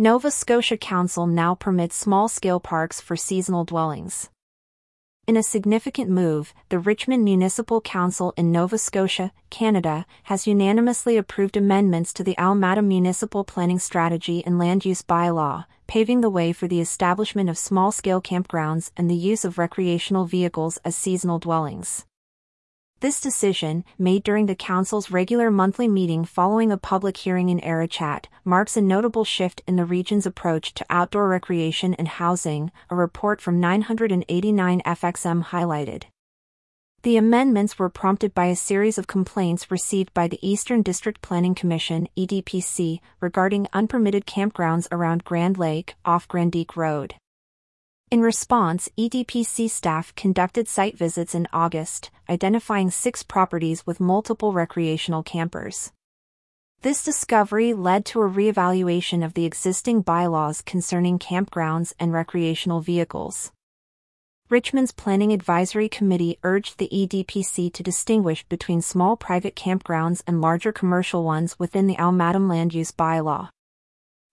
Nova Scotia Council now permits small-scale parks for seasonal dwellings. In a significant move, the Richmond Municipal Council in Nova Scotia, Canada, has unanimously approved amendments to the Isle Madame Municipal Planning Strategy and Land Use Bylaw, paving the way for the establishment of small-scale campgrounds and the use of recreational vehicles as seasonal dwellings. This decision, made during the Council's regular monthly meeting following a public hearing in Arichat, marks a notable shift in the region's approach to outdoor recreation and housing, a report from 989 FXM highlighted. The amendments were prompted by a series of complaints received by the Eastern District Planning Commission EDPC regarding unpermitted campgrounds around Grand Lake off Grandique Road. In response, EDPC staff conducted site visits in August, identifying six properties with multiple recreational campers. This discovery led to a reevaluation of the existing bylaws concerning campgrounds and recreational vehicles. Richmond's Planning Advisory Committee urged the EDPC to distinguish between small private campgrounds and larger commercial ones within the Isle Madame Land Use Bylaw.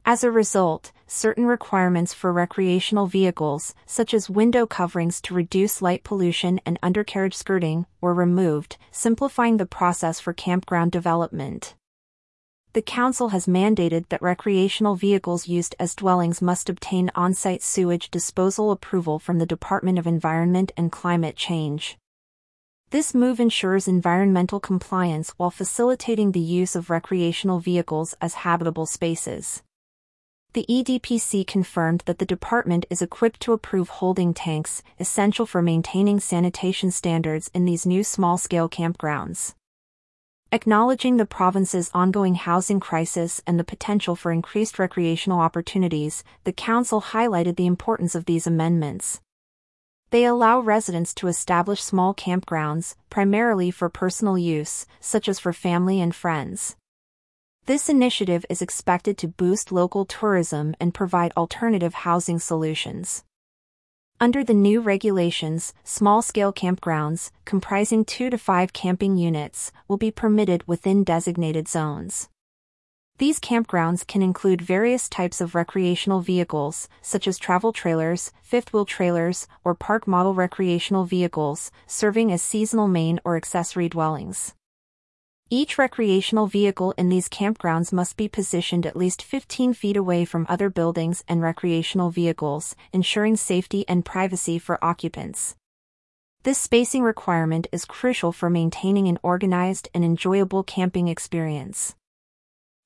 As a result, certain requirements for recreational vehicles, such as window coverings to reduce light pollution and undercarriage skirting, were removed, simplifying the process for campground development. The Council has mandated that recreational vehicles used as dwellings must obtain on site sewage disposal approval from the Department of Environment and Climate Change. This move ensures environmental compliance while facilitating the use of recreational vehicles as habitable spaces the EDPC confirmed that the department is equipped to approve holding tanks, essential for maintaining sanitation standards in these new small-scale campgrounds. Acknowledging the province's ongoing housing crisis and the potential for increased recreational opportunities, the Council highlighted the importance of these amendments. They allow residents to establish small campgrounds, primarily for personal use, such as for family and friends. This initiative is expected to boost local tourism and provide alternative housing solutions. Under the new regulations, small-scale campgrounds, comprising 2 to 5 camping units, will be permitted within designated zones. These campgrounds can include various types of recreational vehicles, such as travel trailers, fifth-wheel trailers, or park model recreational vehicles, serving as seasonal main or accessory dwellings. Each recreational vehicle in these campgrounds must be positioned at least 15 feet away from other buildings and recreational vehicles, ensuring safety and privacy for occupants. This spacing requirement is crucial for maintaining an organized and enjoyable camping experience.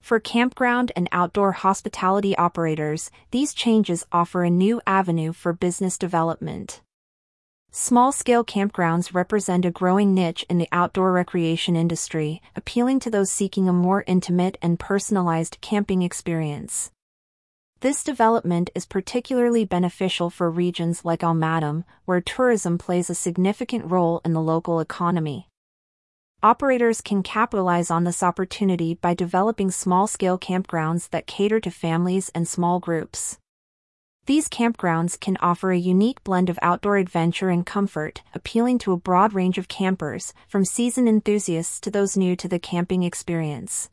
For campground and outdoor hospitality operators, these changes offer a new avenue for business development. Small-scale campgrounds represent a growing niche in the outdoor recreation industry, appealing to those seeking a more intimate and personalized camping experience. This development is particularly beneficial for regions like Isle Madame, where tourism plays a significant role in the local economy. Operators can capitalize on this opportunity by developing small-scale campgrounds that cater to families and small groups. These campgrounds can offer a unique blend of outdoor adventure and comfort, appealing to a broad range of campers, from seasoned enthusiasts to those new to the camping experience.